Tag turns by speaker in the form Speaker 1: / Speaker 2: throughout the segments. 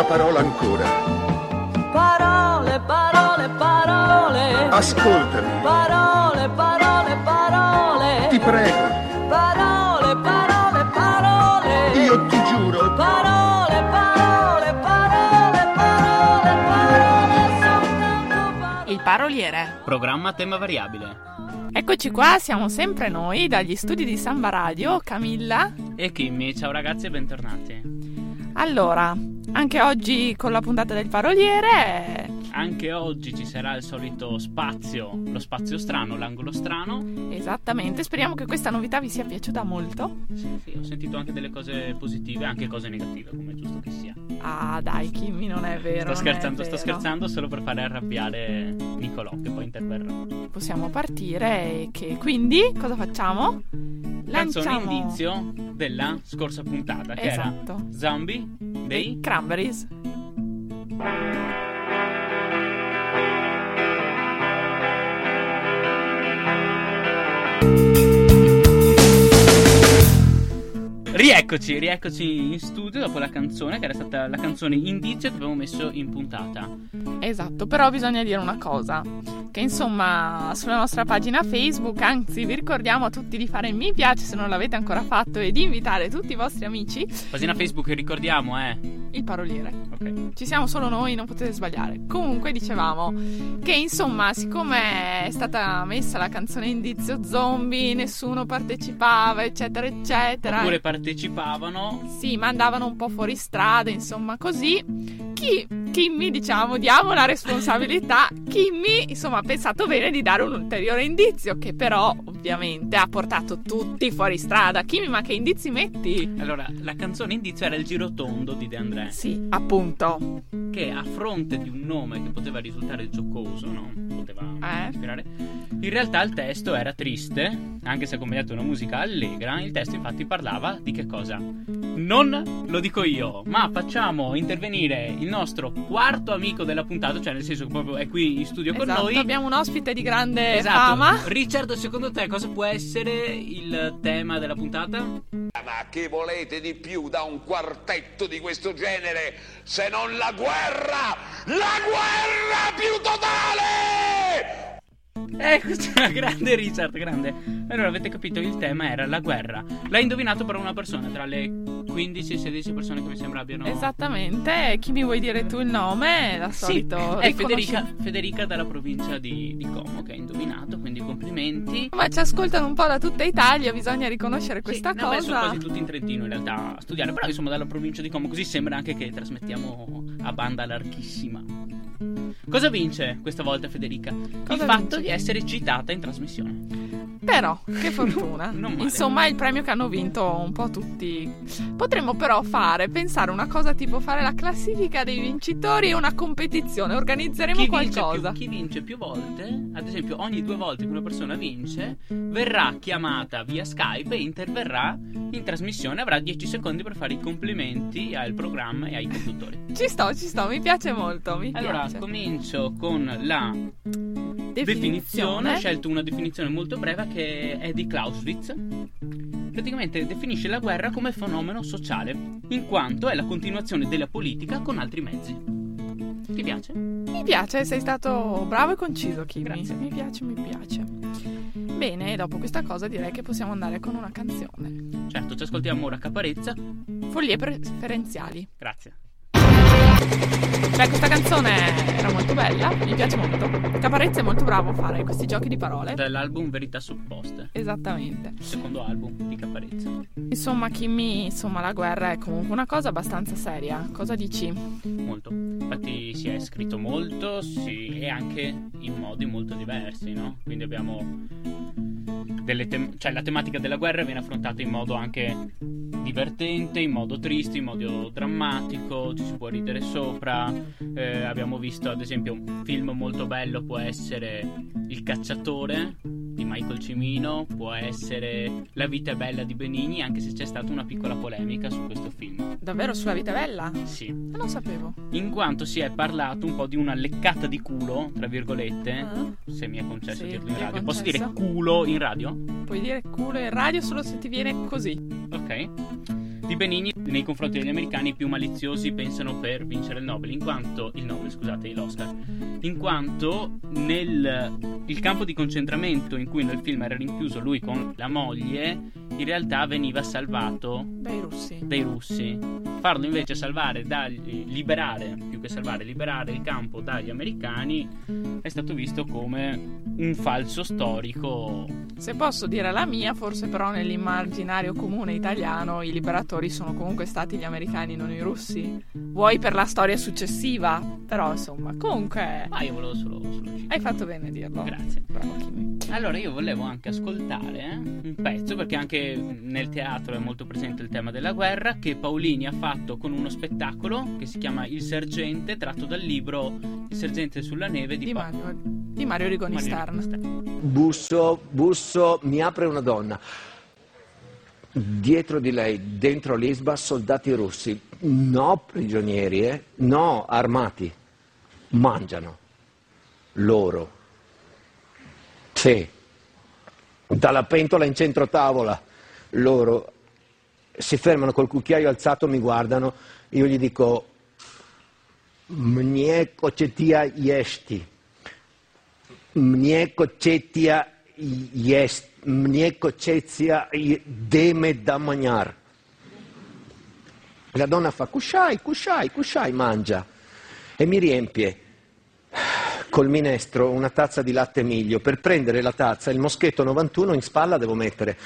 Speaker 1: Una parola ancora.
Speaker 2: Parole, parole, parole.
Speaker 1: Ascoltami.
Speaker 2: Parole, parole, parole.
Speaker 1: Ti prego.
Speaker 2: Parole, parole, parole.
Speaker 1: Io ti giuro.
Speaker 2: Parole, parole, parole, parole, parole, soltanto parole.
Speaker 3: Il paroliere.
Speaker 4: Programma a tema variabile.
Speaker 3: Eccoci qua, siamo sempre noi dagli studi di Samba Radio, Camilla.
Speaker 4: E Kimmy, ciao ragazzi e bentornati.
Speaker 3: Allora, anche oggi con la puntata del paroliere,
Speaker 4: Anche oggi ci sarà il solito spazio, lo spazio strano, l'angolo strano.
Speaker 3: esattamente, speriamo che questa novità vi sia piaciuta molto.
Speaker 4: Sì, sì, ho sentito anche delle cose positive, anche cose negative, come è giusto che sia.
Speaker 3: Ah dai Kimmy, non è vero.
Speaker 4: sto scherzando, sto
Speaker 3: vero.
Speaker 4: scherzando solo per fare arrabbiare Nicolò, che poi interverrà.
Speaker 3: Possiamo partire che quindi cosa facciamo?
Speaker 4: Canzone indizio della scorsa puntata, che
Speaker 3: Esatto.
Speaker 4: era Zombie
Speaker 3: dei
Speaker 4: dei...
Speaker 3: Cranberries.
Speaker 4: Rieccoci, rieccoci in studio dopo la canzone, che era stata la canzone indizio che abbiamo messo in puntata.
Speaker 3: Esatto, però bisogna dire una cosa, che insomma sulla nostra pagina Facebook, anzi vi ricordiamo a tutti di fare mi piace se non l'avete ancora fatto e di invitare tutti i vostri amici,
Speaker 4: Pagina Facebook, ricordiamo, eh.
Speaker 3: Il paroliere.
Speaker 4: Ok.
Speaker 3: Ci siamo solo noi, non potete sbagliare. Comunque dicevamo che insomma, siccome è stata messa la canzone indizio zombie, nessuno partecipava, eccetera, eccetera.
Speaker 4: Oppure partecipavano.
Speaker 3: Sì, ma andavano un po' fuori strada, insomma, così. Chi, Kimmy, diciamo, diamo la responsabilità. Kimmy, insomma, ha pensato bene di dare un ulteriore indizio, che però, ovviamente, ha portato tutti fuori strada. Kimmy, ma che indizi metti?
Speaker 4: Allora, la canzone indizio era il girotondo di De André,
Speaker 3: Sì, appunto.
Speaker 4: che a fronte di un nome che poteva risultare giocoso, no? Poteva
Speaker 3: Eh?
Speaker 4: ispirare. In realtà il testo era triste, anche se accompagnato da una musica allegra. Il testo infatti parlava di che cosa? Non lo dico io, ma facciamo intervenire il nostro quarto amico della puntata, cioè nel senso che proprio è qui in studio con
Speaker 3: Esatto,
Speaker 4: noi.
Speaker 3: abbiamo un ospite di grande
Speaker 4: Esatto.
Speaker 3: fama.
Speaker 4: Richard, secondo te cosa può essere il tema della puntata?
Speaker 5: Ma che volete di più da un quartetto di questo genere se non la guerra? La guerra più totale!
Speaker 4: Ecco, c'è grande Richard, grande. Allora, avete capito, il tema era la guerra. L'ha indovinato però una persona, tra le 15 e 16 persone che mi sembra abbiano...
Speaker 3: Esattamente, chi mi vuoi dire tu il nome? Da
Speaker 4: Sì,
Speaker 3: solito
Speaker 4: è
Speaker 3: riconosci-
Speaker 4: Federica, Federica dalla provincia di, di Como che ha indovinato, quindi complimenti.
Speaker 3: Ma ci ascoltano un po' da tutta Italia, bisogna riconoscere questa
Speaker 4: sì, no, beh, sono
Speaker 3: cosa.
Speaker 4: quasi tutti in Trentino in realtà a studiare, però insomma dalla provincia di Como, così sembra anche che trasmettiamo a banda larghissima. Cosa vince questa volta Federica?
Speaker 3: Cosa
Speaker 4: il fatto
Speaker 3: vince?
Speaker 4: di essere citata in trasmissione.
Speaker 3: Però, che fortuna. Insomma, è il premio che hanno vinto un po' tutti. Potremmo però fare, pensare una cosa tipo fare la classifica dei vincitori e una competizione. Organizzeremo
Speaker 4: Chi vince,
Speaker 3: qualcosa.
Speaker 4: più, chi vince più volte, ad esempio ogni due volte che una persona vince, verrà chiamata via Skype e interverrà in trasmissione, avrà 10 secondi per fare i complimenti al programma e ai conduttori.
Speaker 3: Ci sto, ci sto, mi piace molto. Mi
Speaker 4: Allora,
Speaker 3: piace.
Speaker 4: comincio con la definizione. Ho scelto una definizione molto breve che è di Clausewitz. Praticamente definisce la guerra come fenomeno sociale, in quanto è la continuazione della politica con altri mezzi. Ti piace?
Speaker 3: Mi piace, sei stato bravo e conciso, Kimi.
Speaker 4: Grazie.
Speaker 3: Mi piace, mi piace. Bene, dopo questa cosa direi che possiamo andare con una canzone.
Speaker 4: Certo, ci ascoltiamo ora Caparezza.
Speaker 3: Follie preferenziali.
Speaker 4: Grazie.
Speaker 3: Beh, questa canzone era molto bella, mi piace molto. Caparezza è molto bravo a fare questi giochi di parole.
Speaker 4: Dall'album Verità Supposte,
Speaker 3: Esattamente.
Speaker 4: secondo album di Caparezza.
Speaker 3: Insomma, Kimmy, insomma, la guerra è comunque una cosa abbastanza seria. Cosa dici?
Speaker 4: Molto. Infatti si è scritto molto sì, e anche in modi molto diversi, no? Quindi abbiamo delle tem- cioè la tematica della guerra viene affrontata in modo anche divertente, in modo triste, in modo drammatico, ci si può ridere sopra. Eh, abbiamo visto ad esempio un film molto bello può essere Il cacciatore di Michael Cimino, può essere La vita è bella di Benigni, anche se c'è stata una piccola polemica su questo film.
Speaker 3: Davvero sulla vita bella?
Speaker 4: Sì,
Speaker 3: Non lo sapevo.
Speaker 4: in quanto si è parlato un po' di una leccata di culo, tra virgolette,
Speaker 3: Ah.
Speaker 4: se mi è concesso
Speaker 3: Sì,
Speaker 4: dirlo in radio. Posso dire culo in radio?
Speaker 3: Puoi dire culo in radio solo se ti viene così.
Speaker 4: Ok. Di Benigni nei confronti degli americani più maliziosi pensano per vincere il Nobel, in quanto il Nobel, scusate, l'Oscar, in quanto nel il campo di concentramento in cui nel film era rinchiuso lui con la moglie, in realtà veniva salvato
Speaker 3: Dai russi.
Speaker 4: dai russi. Farlo invece salvare dagli, liberare, più che salvare, liberare il campo dagli americani è stato visto come un falso storico.
Speaker 3: Se posso dire la mia, forse però nell'immaginario comune italiano i liberatori sono comunque stati gli americani, non i russi. Vuoi per la storia successiva, però insomma, comunque
Speaker 4: Ma io volevo solo, solo citare.
Speaker 3: hai fatto bene a dirlo.
Speaker 4: Grazie.
Speaker 3: Bravo Kimi.
Speaker 4: Allora io volevo anche ascoltare eh, un pezzo, perché anche nel teatro è molto presente il tema della guerra, che Paolini ha fatto con uno spettacolo che si chiama Il Sergente, tratto dal libro Il Sergente sulla neve di,
Speaker 3: Di
Speaker 4: Pa-
Speaker 3: Mario, di Mario Rigoni
Speaker 4: Mario
Speaker 3: Stern.
Speaker 4: Rigoni
Speaker 6: Busso, busso, mi apre una donna. Dietro di lei, dentro l'Isba, soldati russi. No prigionieri, eh? No armati. Mangiano. Loro. Sì. Dalla pentola in centro tavola. Loro si fermano col cucchiaio alzato, mi guardano. Io gli dico, mnie kocetia jesti. Mnie kocetia jest. Mnie kocetia je- deme da mangiar. La donna fa cusciai, cusciai, cusciai, mangia e mi riempie col minestro una tazza di latte miglio. Per prendere la tazza, il moschetto 91 in spalla devo mettere.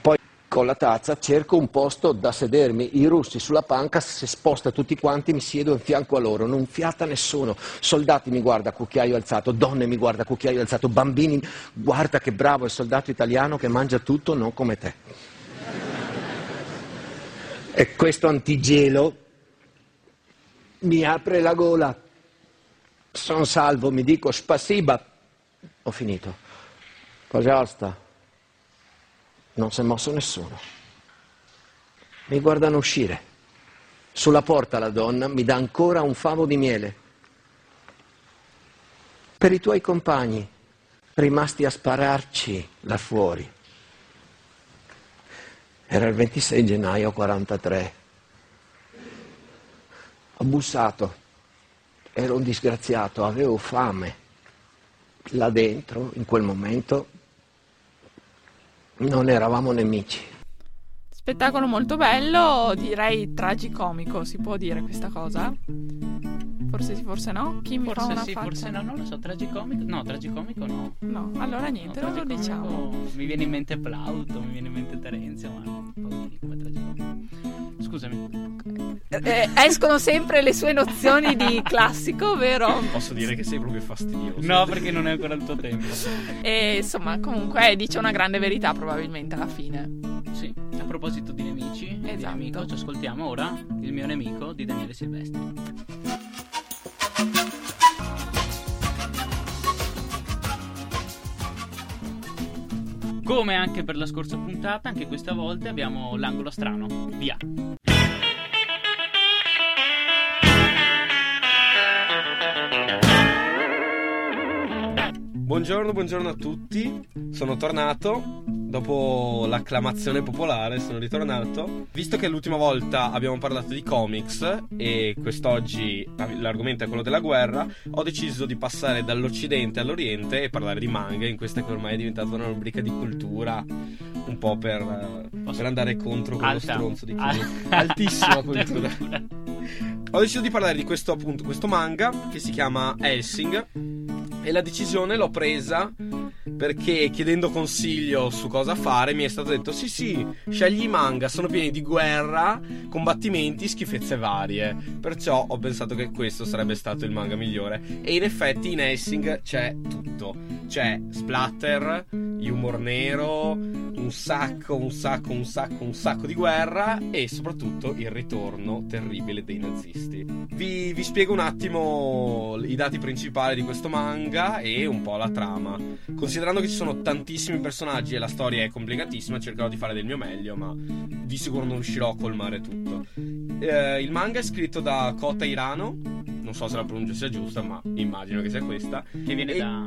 Speaker 6: Poi con la tazza cerco un posto da sedermi. I russi sulla panca si sposta tutti quanti, mi siedo in fianco a loro, non fiata nessuno. Soldati mi guarda cucchiaio alzato, donne mi guarda cucchiaio alzato, bambini guarda che bravo il soldato italiano che mangia tutto, non come te. E questo antigelo mi apre la gola. Sono salvo, mi dico spasiba. Ho finito. Pajasta. Non si è mosso nessuno. Mi guardano uscire. Sulla porta la donna mi dà ancora un favo di miele. Per i tuoi compagni, rimasti a spararci là fuori. Era il 26 gennaio 43. Ho bussato. Ero un disgraziato, avevo fame. Là dentro, in quel momento, non eravamo nemici.
Speaker 3: Spettacolo molto bello, direi tragicomico, si può dire questa cosa? Forse sì, forse no? Chi mi fa
Speaker 4: Forse
Speaker 3: una
Speaker 4: sì,
Speaker 3: faccia?
Speaker 4: forse no, non lo so, tragicomico? No, tragicomico no.
Speaker 3: No, allora niente,
Speaker 4: No,
Speaker 3: non lo diciamo.
Speaker 4: Mi viene in mente Plauto, mi viene in mente Terenzio, ma un po' di come tragicomico. Scusami.
Speaker 3: Eh, escono sempre le sue nozioni di classico, vero?
Speaker 7: Posso dire che sei proprio fastidioso.
Speaker 4: No, perché non è ancora il tuo tempo.
Speaker 3: E insomma, comunque dice una grande verità probabilmente alla fine.
Speaker 4: Sì, a proposito di nemici e di
Speaker 3: Esatto.
Speaker 4: nemico, ci ascoltiamo ora il mio nemico di Daniele Silvestri. Come anche per la scorsa puntata, anche questa volta abbiamo l'angolo strano. Via.
Speaker 7: Buongiorno, buongiorno a tutti. Sono tornato. Dopo l'acclamazione popolare sono ritornato. Visto che l'ultima volta abbiamo parlato di comics e quest'oggi l'argomento è quello della guerra, ho deciso di passare dall'Occidente all'Oriente e parlare di manga in questa che ormai è diventata una rubrica di cultura, un po' per, eh, per andare contro quello
Speaker 4: Alta.
Speaker 7: stronzo di Kimi. Altissima cultura. Ho deciso di parlare di questo appunto, questo manga che si chiama Helsing e la decisione l'ho presa perché chiedendo consiglio su cosa fare mi è stato detto sì sì, scegli i manga, sono pieni di guerra, combattimenti, schifezze varie. Perciò ho pensato che questo sarebbe stato il manga migliore e in effetti in Helsing c'è tutto. C'è splatter, humor nero, un sacco, un sacco, un sacco, un sacco di guerra e soprattutto il ritorno terribile dei nazisti. Vi, vi spiego un attimo i dati principali di questo manga e un po' la trama. Considerando che ci sono tantissimi personaggi e la storia è complicatissima, cercherò di fare del mio meglio, ma di sicuro non riuscirò a colmare tutto. Eh, il manga è scritto da Kota Irano, non so se la pronuncia sia giusta, ma immagino che sia questa.
Speaker 4: Che viene
Speaker 7: E-
Speaker 4: da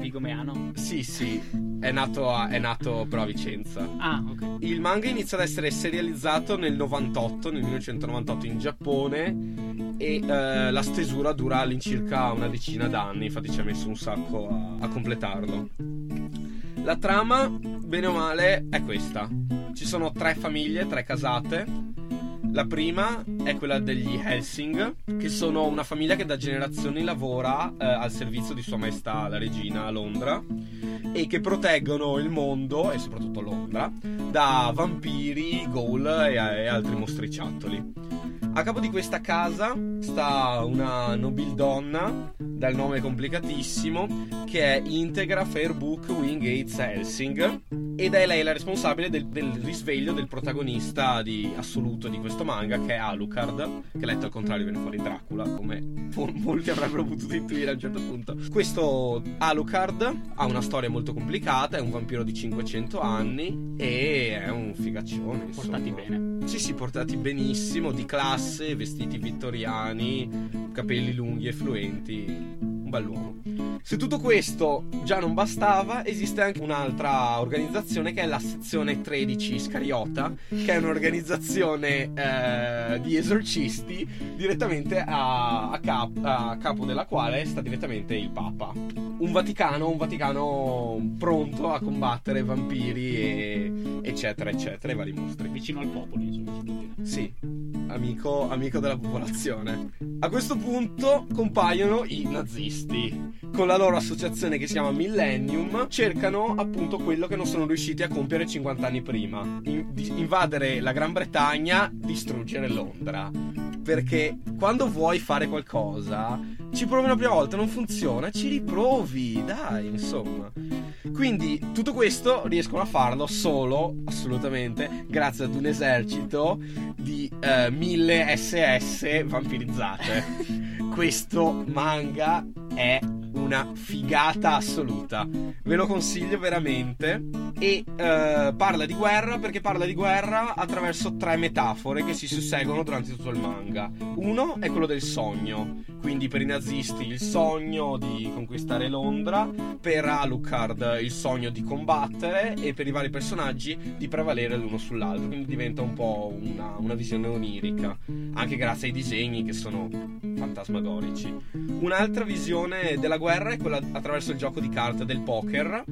Speaker 4: Big Arrigo Meano.
Speaker 7: Sì, sì, è nato, a- è nato però a Vicenza.
Speaker 4: Ah, ok.
Speaker 7: Il manga inizia ad essere serializzato nel 98, nel 1998 in Giappone e eh, la stesura dura all'incirca una decina d'anni, infatti ci ha messo un sacco a, a completarlo. La trama, bene o male, è questa. Ci sono tre famiglie, tre casate. La prima è quella degli Helsing, che sono una famiglia che da generazioni lavora eh, al servizio di Sua Maestà la Regina a Londra e che proteggono il mondo, e soprattutto Londra, da vampiri, ghoul e, e altri mostriciattoli. A capo di questa casa sta una nobildonna dal nome complicatissimo che è Integra Fairbook Wingates Helsing ed è lei la responsabile del, del risveglio del protagonista di assoluto di questo manga che è Alucard che letto al contrario viene fuori Dracula come molti avrebbero potuto intuire a un certo punto questo Alucard ha una storia molto complicata è un vampiro di 500 anni e è un figaccione insomma.
Speaker 4: Portati bene.
Speaker 7: sì sì portati benissimo di classe vestiti vittoriani capelli lunghi e fluenti un bell'uomo se tutto questo già non bastava, esiste anche un'altra organizzazione che è la sezione 13 Scariota, che è un'organizzazione eh, di esorcisti direttamente a, a cap- a capo della quale sta direttamente il Papa. Un Vaticano, un Vaticano pronto a combattere vampiri e eccetera eccetera, i vari mostri.
Speaker 4: Vicino al popolo, insomma, si può dire.
Speaker 7: Sì, amico, amico della popolazione. A questo punto compaiono i nazisti. Con la loro associazione che si chiama Millennium, cercano appunto quello che non sono riusciti a compiere 50 anni prima: invadere la Gran Bretagna, distruggere Londra. Perché quando vuoi fare qualcosa, ci provi una prima volta, non funziona, ci riprovi, dai, insomma. Quindi tutto questo riescono a farlo solo, assolutamente, grazie ad un esercito di eh, mille SS vampirizzate. Questo manga è una figata assoluta. Ve lo consiglio veramente. E eh, parla di guerra perché parla di guerra attraverso tre metafore che si susseguono durante tutto il manga. Uno è quello del sogno, quindi per i nazisti il sogno di conquistare Londra, per Alucard il sogno di combattere e per i vari personaggi di prevalere l'uno sull'altro. Quindi diventa un po' una, una visione onirica, anche grazie ai disegni che sono fantasmagorici. Un'altra visione della guerra è quella attraverso il gioco di carte del poker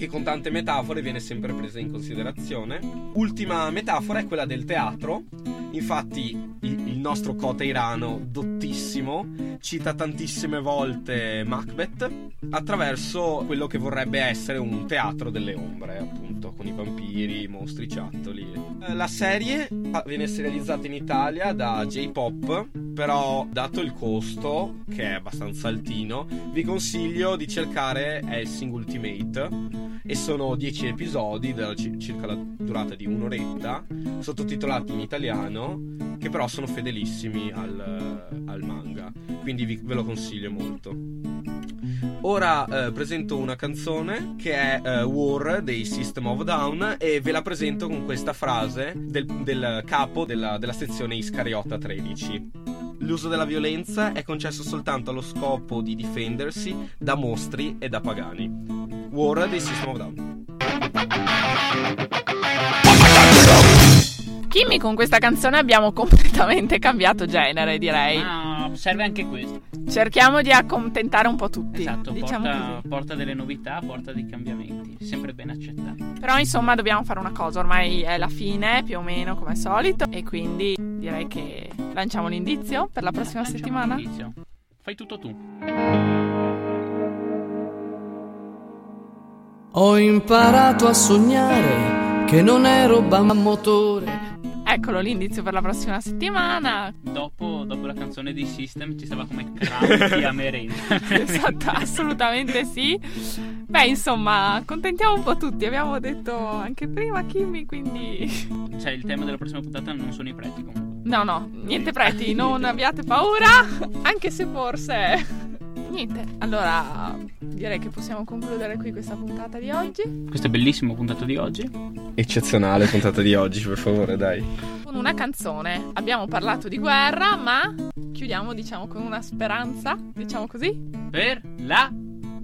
Speaker 7: che con tante metafore viene sempre presa in considerazione. Ultima metafora è quella del teatro. Infatti, il, nostro Kota Irano, dottissimo, cita tantissime volte Macbeth attraverso quello che vorrebbe essere un teatro delle ombre, appunto, con i vampiri, i mostri, i ciattoli. Eh, La serie viene serializzata in Italia da J-Pop, però dato il costo, che è abbastanza altino, vi consiglio di cercare Helsing Ultimate e sono 10 episodi ci- circa la durata di un'oretta, sottotitolati in italiano, che però sono fedelissimi al, al manga, quindi vi- ve lo consiglio molto. Ora eh, presento una canzone che è eh, War dei System of Down e ve la presento con questa frase del, del capo della, della sezione Iscariota 13. L'uso della violenza è concesso soltanto allo scopo di difendersi da mostri e da pagani. War dei System of Down.
Speaker 3: Kimmy, con questa canzone abbiamo completamente cambiato genere, direi.
Speaker 4: Ma serve anche questo.
Speaker 3: Cerchiamo di accontentare un po' tutti.
Speaker 4: Esatto,
Speaker 3: diciamo
Speaker 4: porta, porta delle novità, porta dei cambiamenti. Sempre ben accettati.
Speaker 3: Però insomma dobbiamo fare una cosa, ormai è la fine più o meno come al solito e quindi direi che lanciamo l'indizio per la prossima
Speaker 4: Lanciamo
Speaker 3: settimana.
Speaker 4: l'inizio. Fai tutto tu.
Speaker 8: Ho imparato a sognare che non è roba a motore.
Speaker 3: Eccolo l'indizio per la prossima settimana.
Speaker 4: Dopo, dopo la canzone di System ci stava come crauti a merenda.
Speaker 3: esatto, assolutamente sì. Beh, insomma, accontentiamo un po' tutti. Abbiamo detto anche prima Kimmy, quindi
Speaker 4: Cioè, il tema della prossima puntata non sono i preti comunque.
Speaker 3: No, no, niente preti, non abbiate paura, anche se forse Niente, allora direi che possiamo concludere qui questa puntata di oggi
Speaker 4: Questo è bellissimo puntato di oggi.
Speaker 7: Eccezionale puntata di oggi, per favore, dai.
Speaker 3: con una canzone. Abbiamo parlato di guerra, ma chiudiamo diciamo con una speranza, diciamo così.
Speaker 4: Per la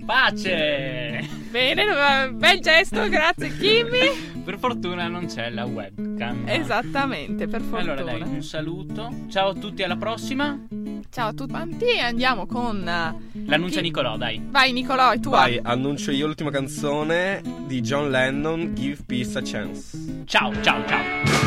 Speaker 4: Pace!
Speaker 3: Bene, eh, bel gesto, grazie Kimmy.
Speaker 4: Per fortuna non c'è la webcam.
Speaker 3: Esattamente, per fortuna.
Speaker 4: Allora dai, un saluto. Ciao a tutti, alla prossima.
Speaker 3: Ciao a tutti quanti e andiamo con... eh,
Speaker 4: L'annuncia
Speaker 3: chi-
Speaker 4: Nicolò, dai.
Speaker 3: Vai Nicolò, è tua.
Speaker 7: Vai, annuncio io l'ultima canzone di John Lennon, Give Peace a Chance.
Speaker 4: Ciao, ciao, ciao.